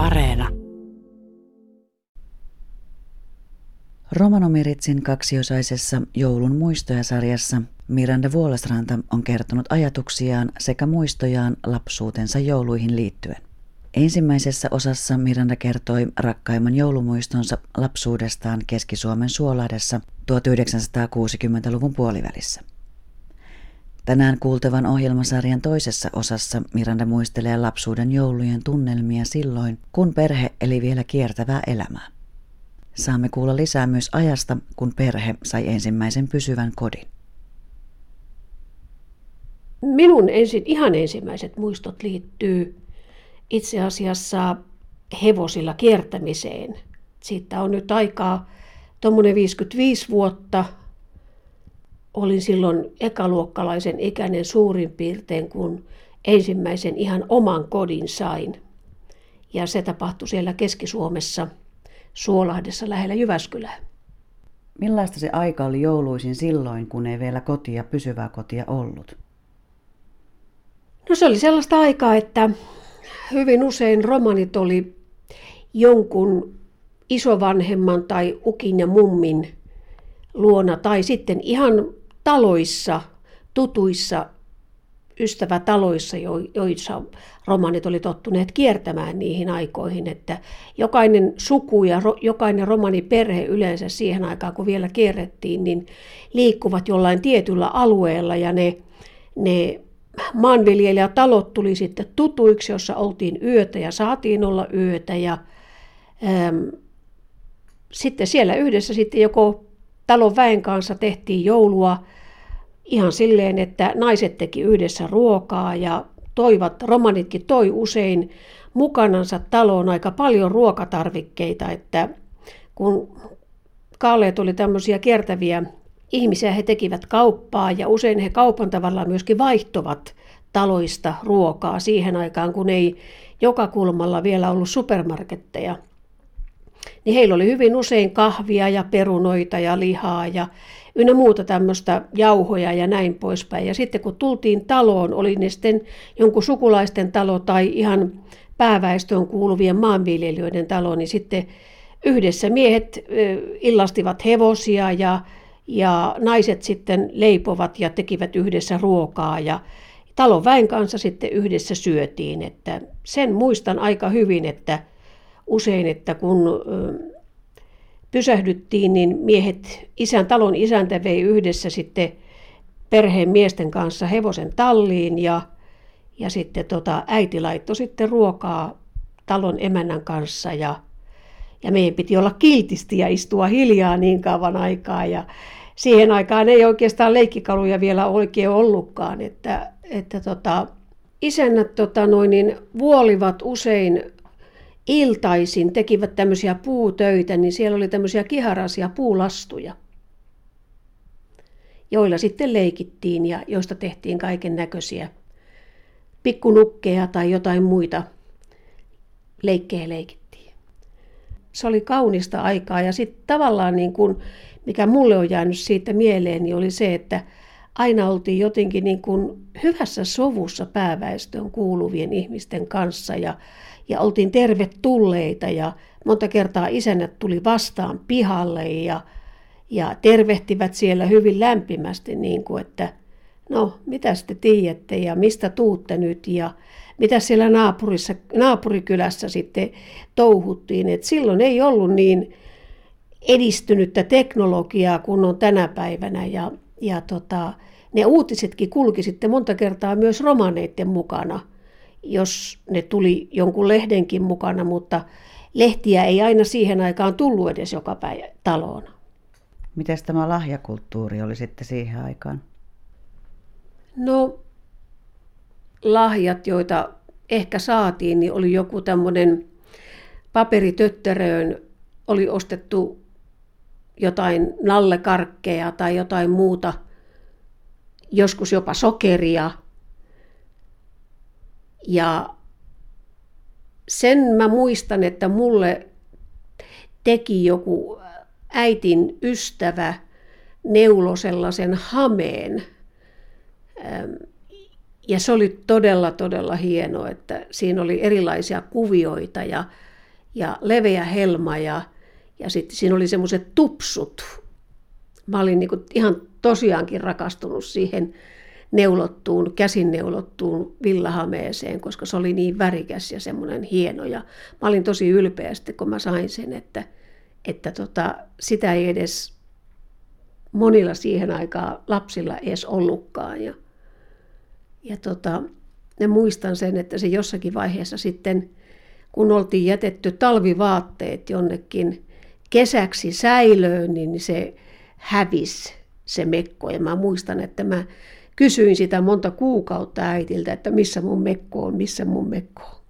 Areena. Romanomiritsin kaksiosaisessa Joulun muistoja-sarjassa Miranda Vuolasranta on kertonut ajatuksiaan sekä muistojaan lapsuutensa jouluihin liittyen. Ensimmäisessä osassa Miranda kertoi rakkaimman joulumuistonsa lapsuudestaan Keski-Suomen Suolahdessa 1960-luvun puolivälissä. Tänään kuultavan ohjelmasarjan toisessa osassa Miranda muistelee lapsuuden joulujen tunnelmia silloin, kun perhe eli vielä kiertävää elämää. Saamme kuulla lisää myös ajasta, kun perhe sai ensimmäisen pysyvän kodin. Minun ensin, ihan ensimmäiset muistot liittyy itse asiassa hevosilla kiertämiseen. Siitä on nyt aikaa tuommoinen 55 vuotta. Olin silloin ekaluokkalaisen ikäinen suurin piirtein, kun ensimmäisen ihan oman kodin sain. Ja se tapahtui siellä Keski-Suomessa, Suolahdessa lähellä Jyväskylää. Millaista se aika oli jouluisin silloin, kun ei vielä kotia, pysyvää kotia ollut? No se oli sellaista aikaa, että hyvin usein romanit oli jonkun isovanhemman tai ukin ja mummin luona tai sitten ihan taloissa, tutuissa ystävätaloissa, joissa romanit oli tottuneet kiertämään niihin aikoihin, että jokainen suku ja ro, jokainen romaniperhe yleensä siihen aikaan, kun vielä kierrettiin, niin liikkuvat jollain tietyllä alueella ja ne, ne maanviljelijätalot tuli sitten tutuiksi, jossa oltiin yötä ja saatiin olla yötä ja äm, sitten siellä yhdessä sitten joko talon väen kanssa tehtiin joulua ihan silleen, että naiset teki yhdessä ruokaa ja toivat, romanitkin toi usein mukanansa taloon aika paljon ruokatarvikkeita, että kun kaaleet oli tämmöisiä kiertäviä ihmisiä, he tekivät kauppaa ja usein he kaupan tavallaan myöskin vaihtovat taloista ruokaa siihen aikaan, kun ei joka kulmalla vielä ollut supermarketteja. Niin heillä oli hyvin usein kahvia ja perunoita ja lihaa ja ynnä muuta tämmöistä jauhoja ja näin poispäin. Ja sitten kun tultiin taloon, oli ne sitten jonkun sukulaisten talo tai ihan pääväestöön kuuluvien maanviljelijöiden talo, niin sitten yhdessä miehet illastivat hevosia ja ja naiset sitten leipovat ja tekivät yhdessä ruokaa ja talon väen kanssa sitten yhdessä syötiin. Että sen muistan aika hyvin, että usein, että kun pysähdyttiin, niin miehet, isän, talon isäntä vei yhdessä sitten perheen miesten kanssa hevosen talliin ja, ja sitten tota, äiti laittoi sitten ruokaa talon emännän kanssa ja, ja meidän piti olla kiltisti ja istua hiljaa niin kauan aikaa ja siihen aikaan ei oikeastaan leikkikaluja vielä oikein ollutkaan, että, että tota, isännät tota noin, niin vuolivat usein iltaisin, tekivät tämmöisiä puutöitä, niin siellä oli tämmöisiä kiharasia puulastuja, joilla sitten leikittiin ja joista tehtiin kaiken näköisiä pikkunukkeja tai jotain muita leikkejä leikittiin. Se oli kaunista aikaa ja sitten tavallaan niin kuin mikä mulle on jäänyt siitä mieleen, niin oli se, että aina oltiin jotenkin niin kuin hyvässä sovussa pääväestön kuuluvien ihmisten kanssa ja, ja oltiin tervetulleita ja monta kertaa isännät tuli vastaan pihalle ja, ja tervehtivät siellä hyvin lämpimästi, niin kuin, että no, mitä te tiedätte ja mistä tuutte nyt ja mitä siellä naapurissa, naapurikylässä sitten touhuttiin. Et silloin ei ollut niin edistynyttä teknologiaa kuin on tänä päivänä ja, ja tota, ne uutisetkin kulki sitten monta kertaa myös romaneiden mukana, jos ne tuli jonkun lehdenkin mukana, mutta lehtiä ei aina siihen aikaan tullut edes joka päivä taloon. Miten tämä lahjakulttuuri oli sitten siihen aikaan? No, lahjat, joita saatiin, niin oli joku tämmöinen paperitöttöröön oli ostettu jotain nallekarkkeja tai jotain muuta, joskus jopa sokeria. Ja sen mä muistan, että mulle teki joku äitin ystävä neulo sellaisen hameen. Ja se oli todella, todella hieno, että siinä oli erilaisia kuvioita ja ja leveä helma ja, ja sitten siinä oli semmoiset tupsut. Mä olin niin ihan tosiaankin rakastunut siihen neulottuun, käsin neulottuun villahameeseen, koska se oli niin värikäs ja semmoinen hieno. Ja mä olin tosi ylpeä sitten, kun mä sain sen, että, että tota, sitä ei edes monilla siihen aikaan lapsilla edes ollutkaan. Ja, ja tota, ja muistan sen, että se jossakin vaiheessa sitten, kun oltiin jätetty talvivaatteet jonnekin kesäksi säilöön, niin se hävisi se mekko. Ja mä muistan, että mä kysyin sitä monta kuukautta äitiltä, että missä mun mekko on, missä mun mekko on.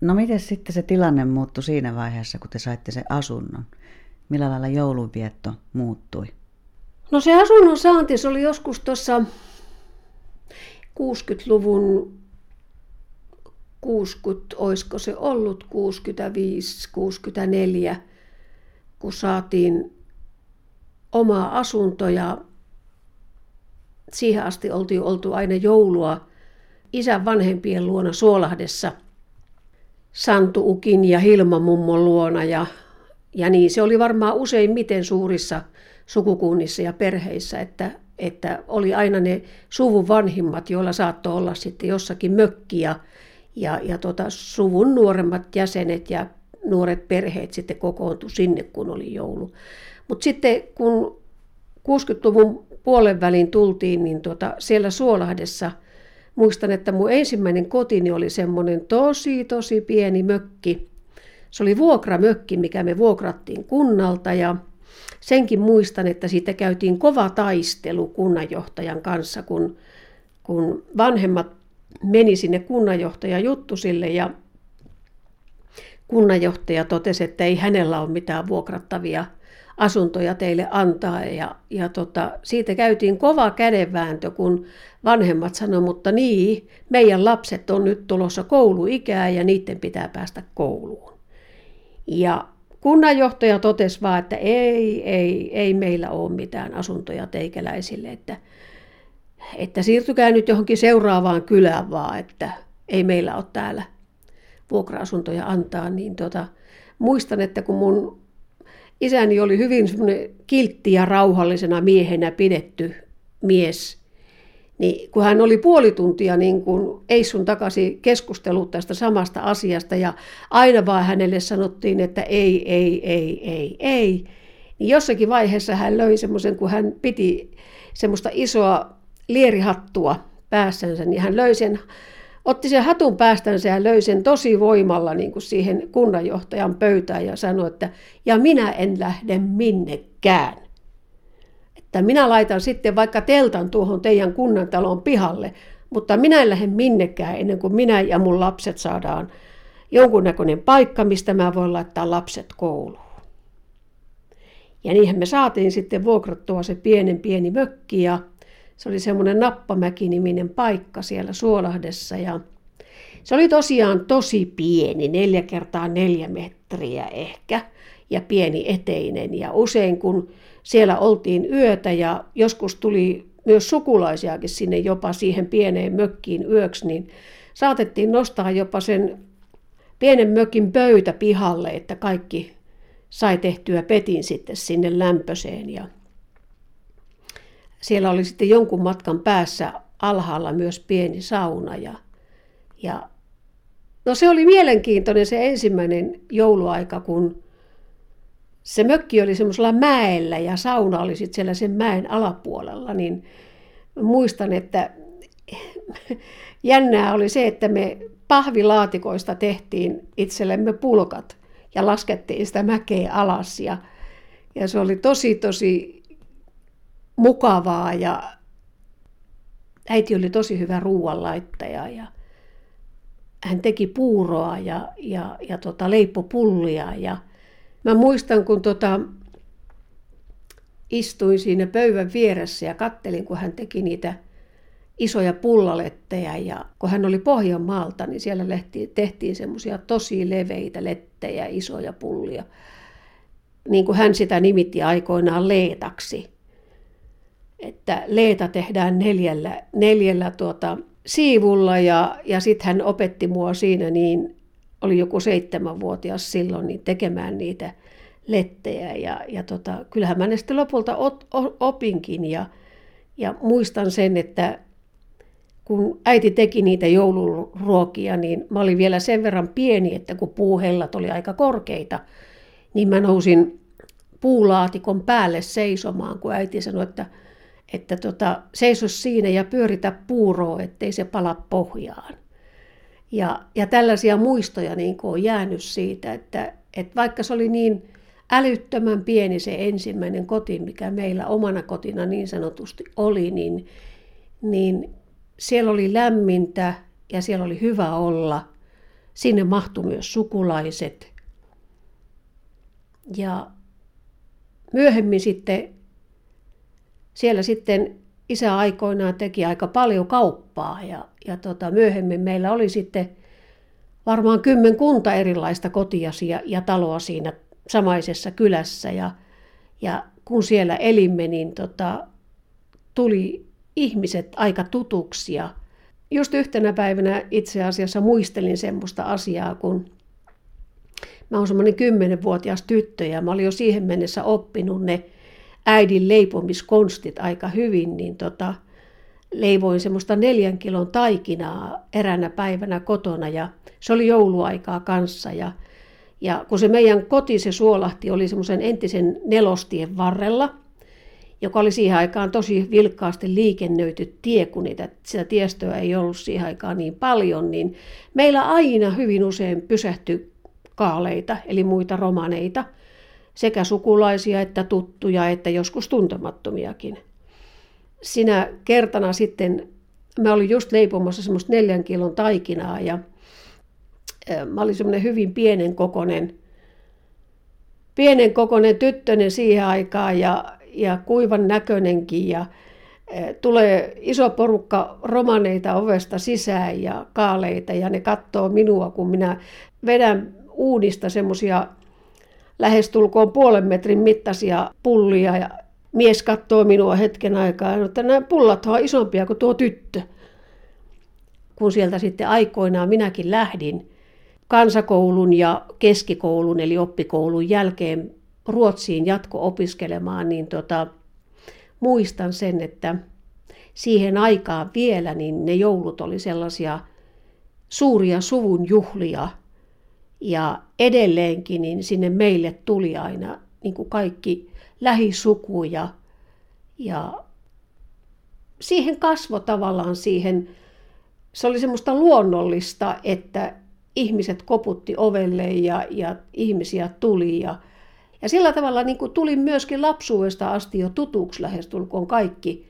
No miten sitten se tilanne muuttui siinä vaiheessa, kun te saitte sen asunnon? Millä lailla joulunvietto muuttui? No se asunnon saanti se oli joskus tuossa 60-luvun 60, olisiko se ollut 65, 64, kun saatiin oma asunto ja siihen asti oltiin oltu aina joulua isän vanhempien luona Suolahdessa, Santu Ukin ja Hilma mummon luona ja, ja niin se oli varmaan useimmiten suurissa sukukunnissa ja perheissä, että, että oli aina ne suvun vanhimmat, joilla saattoi olla sitten jossakin mökki ja, ja, ja tota, suvun nuoremmat jäsenet ja nuoret perheet sitten kokoontu sinne, kun oli joulu. Mutta sitten kun 60-luvun puolen väliin tultiin, niin tota, siellä Suolahdessa muistan, että mun ensimmäinen kotini oli semmoinen tosi, tosi pieni mökki. Se oli vuokramökki, mikä me vuokrattiin kunnalta ja senkin muistan, että siitä käytiin kova taistelu kunnanjohtajan kanssa, kun, kun vanhemmat meni sinne kunnanjohtajan juttusille ja kunnanjohtaja totesi, että ei hänellä ole mitään vuokrattavia asuntoja teille antaa. Ja, ja tota, siitä käytiin kova kädenvääntö, kun vanhemmat sanoivat, mutta niin, meidän lapset on nyt tulossa kouluikää ja niiden pitää päästä kouluun. Ja kunnanjohtaja totesi vaan, että ei, ei, ei meillä ole mitään asuntoja teikäläisille, että, että siirtykää nyt johonkin seuraavaan kylään vaan, että ei meillä ole täällä vuokra-asuntoja antaa, niin tota, muistan, että kun mun isäni oli hyvin kiltti ja rauhallisena miehenä pidetty mies, niin kun hän oli puoli tuntia niin kun ei sun takaisin keskustellut tästä samasta asiasta ja aina vaan hänelle sanottiin, että ei, ei, ei, ei, ei, niin jossakin vaiheessa hän löi semmoisen, kun hän piti semmoista isoa lierihattua päässänsä, niin hän löi sen otti sen hatun päästänsä ja löi sen tosi voimalla niin kuin siihen kunnanjohtajan pöytään ja sanoi, että ja minä en lähde minnekään. Että minä laitan sitten vaikka teltan tuohon teidän kunnantalon pihalle, mutta minä en lähde minnekään ennen kuin minä ja mun lapset saadaan jonkunnäköinen paikka, mistä mä voin laittaa lapset kouluun. Ja niinhän me saatiin sitten vuokrattua se pienen pieni mökki ja se oli semmoinen Nappamäki-niminen paikka siellä Suolahdessa ja se oli tosiaan tosi pieni, neljä kertaa neljä metriä ehkä ja pieni eteinen. Ja usein kun siellä oltiin yötä ja joskus tuli myös sukulaisiakin sinne jopa siihen pieneen mökkiin yöksi, niin saatettiin nostaa jopa sen pienen mökin pöytä pihalle, että kaikki sai tehtyä petin sitten sinne lämpöseen. Ja siellä oli sitten jonkun matkan päässä alhaalla myös pieni sauna. Ja, ja no se oli mielenkiintoinen se ensimmäinen jouluaika, kun se mökki oli semmoisella mäellä ja sauna oli sitten siellä sen mäen alapuolella, niin muistan, että jännää oli se, että me pahvilaatikoista tehtiin itsellemme pulkat ja laskettiin sitä mäkeä alas ja, ja se oli tosi tosi mukavaa ja äiti oli tosi hyvä ruoanlaittaja ja hän teki puuroa ja, ja, ja tota, leippopullia ja mä muistan, kun tota, istuin siinä pöydän vieressä ja kattelin, kun hän teki niitä isoja pullaletteja ja kun hän oli Pohjanmaalta, niin siellä lehti, tehtiin semmoisia tosi leveitä lettejä, isoja pullia. Niin kuin hän sitä nimitti aikoinaan leetaksi että leeta tehdään neljällä, neljällä tuota, siivulla ja, ja sitten hän opetti mua siinä niin oli joku seitsemänvuotias silloin, niin tekemään niitä lettejä. Ja, ja tota, kyllähän mä ne sitten lopulta opinkin ja, ja muistan sen, että kun äiti teki niitä jouluruokia, niin mä olin vielä sen verran pieni, että kun puuhellat oli aika korkeita, niin mä nousin puulaatikon päälle seisomaan, kun äiti sanoi, että, että tota, seiso siinä ja pyöritä puuroa, ettei se pala pohjaan. Ja, ja tällaisia muistoja niin on jäänyt siitä, että, että vaikka se oli niin älyttömän pieni se ensimmäinen koti, mikä meillä omana kotina niin sanotusti oli, niin, niin siellä oli lämmintä ja siellä oli hyvä olla. Sinne mahtui myös sukulaiset. Ja myöhemmin sitten, siellä sitten isä aikoinaan teki aika paljon kauppaa ja, ja tota, myöhemmin meillä oli sitten varmaan kymmenkunta erilaista kotia ja, taloa siinä samaisessa kylässä ja, ja kun siellä elimme, niin tota, tuli ihmiset aika tutuksi ja just yhtenä päivänä itse asiassa muistelin semmoista asiaa, kun mä oon semmoinen kymmenenvuotias tyttö ja mä olin jo siihen mennessä oppinut ne äidin leipomiskonstit aika hyvin, niin tota, leivoin semmoista neljän kilon taikinaa eränä päivänä kotona ja se oli jouluaikaa kanssa ja, ja kun se meidän koti se suolahti oli semmoisen entisen nelostien varrella – joka oli siihen aikaan tosi vilkkaasti liikennöity tie, kun niitä, sitä tiestöä ei ollut siihen aikaan niin paljon, niin meillä aina hyvin usein pysähtyi kaaleita, eli muita romaneita, sekä sukulaisia että tuttuja, että joskus tuntemattomiakin. Sinä kertana sitten mä olin just leipomassa semmoista neljän kilon taikinaa ja mä olin semmoinen hyvin pienen kokonen, pienen kokonen tyttönen siihen aikaan ja ja kuivan näköinenkin ja tulee iso porukka romaneita ovesta sisään ja kaaleita ja ne katsoo minua, kun minä vedän uudista semmoisia lähestulkoon puolen metrin mittaisia pullia ja mies katsoo minua hetken aikaa että nämä pullat ovat isompia kuin tuo tyttö. Kun sieltä sitten aikoinaan minäkin lähdin kansakoulun ja keskikoulun eli oppikoulun jälkeen Ruotsiin jatko-opiskelemaan, niin tota, muistan sen, että siihen aikaan vielä niin ne joulut oli sellaisia suuria suvun juhlia. Ja edelleenkin niin sinne meille tuli aina niin kuin kaikki lähisukuja. Ja siihen kasvo tavallaan siihen, se oli semmoista luonnollista, että ihmiset koputti ovelle ja, ja ihmisiä tuli ja ja sillä tavalla niin kuin tuli myöskin lapsuudesta asti jo tutuksi lähestulkoon kaikki,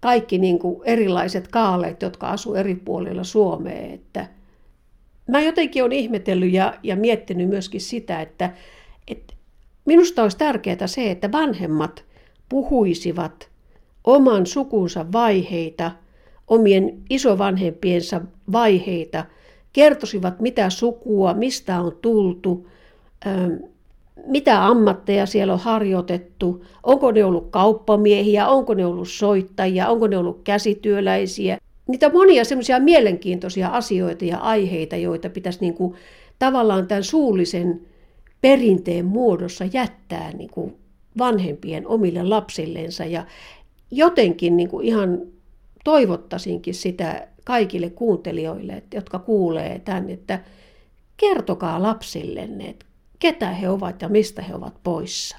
kaikki niin kuin erilaiset kaaleet, jotka asuu eri puolilla Suomea. Että mä jotenkin olen ihmetellyt ja, ja miettinyt myöskin sitä, että, että minusta olisi tärkeää se, että vanhemmat puhuisivat oman sukunsa vaiheita, omien isovanhempiensa vaiheita, kertoisivat mitä sukua, mistä on tultu, mitä ammatteja siellä on harjoitettu, onko ne ollut kauppamiehiä, onko ne ollut soittajia, onko ne ollut käsityöläisiä. Niitä monia semmoisia mielenkiintoisia asioita ja aiheita, joita pitäisi niin kuin tavallaan tämän suullisen perinteen muodossa jättää niin kuin vanhempien omille lapsillensa. Ja jotenkin niin kuin ihan toivottaisinkin sitä kaikille kuuntelijoille, jotka kuulee tämän, että kertokaa lapsillenne, että ketä he ovat ja mistä he ovat poissa.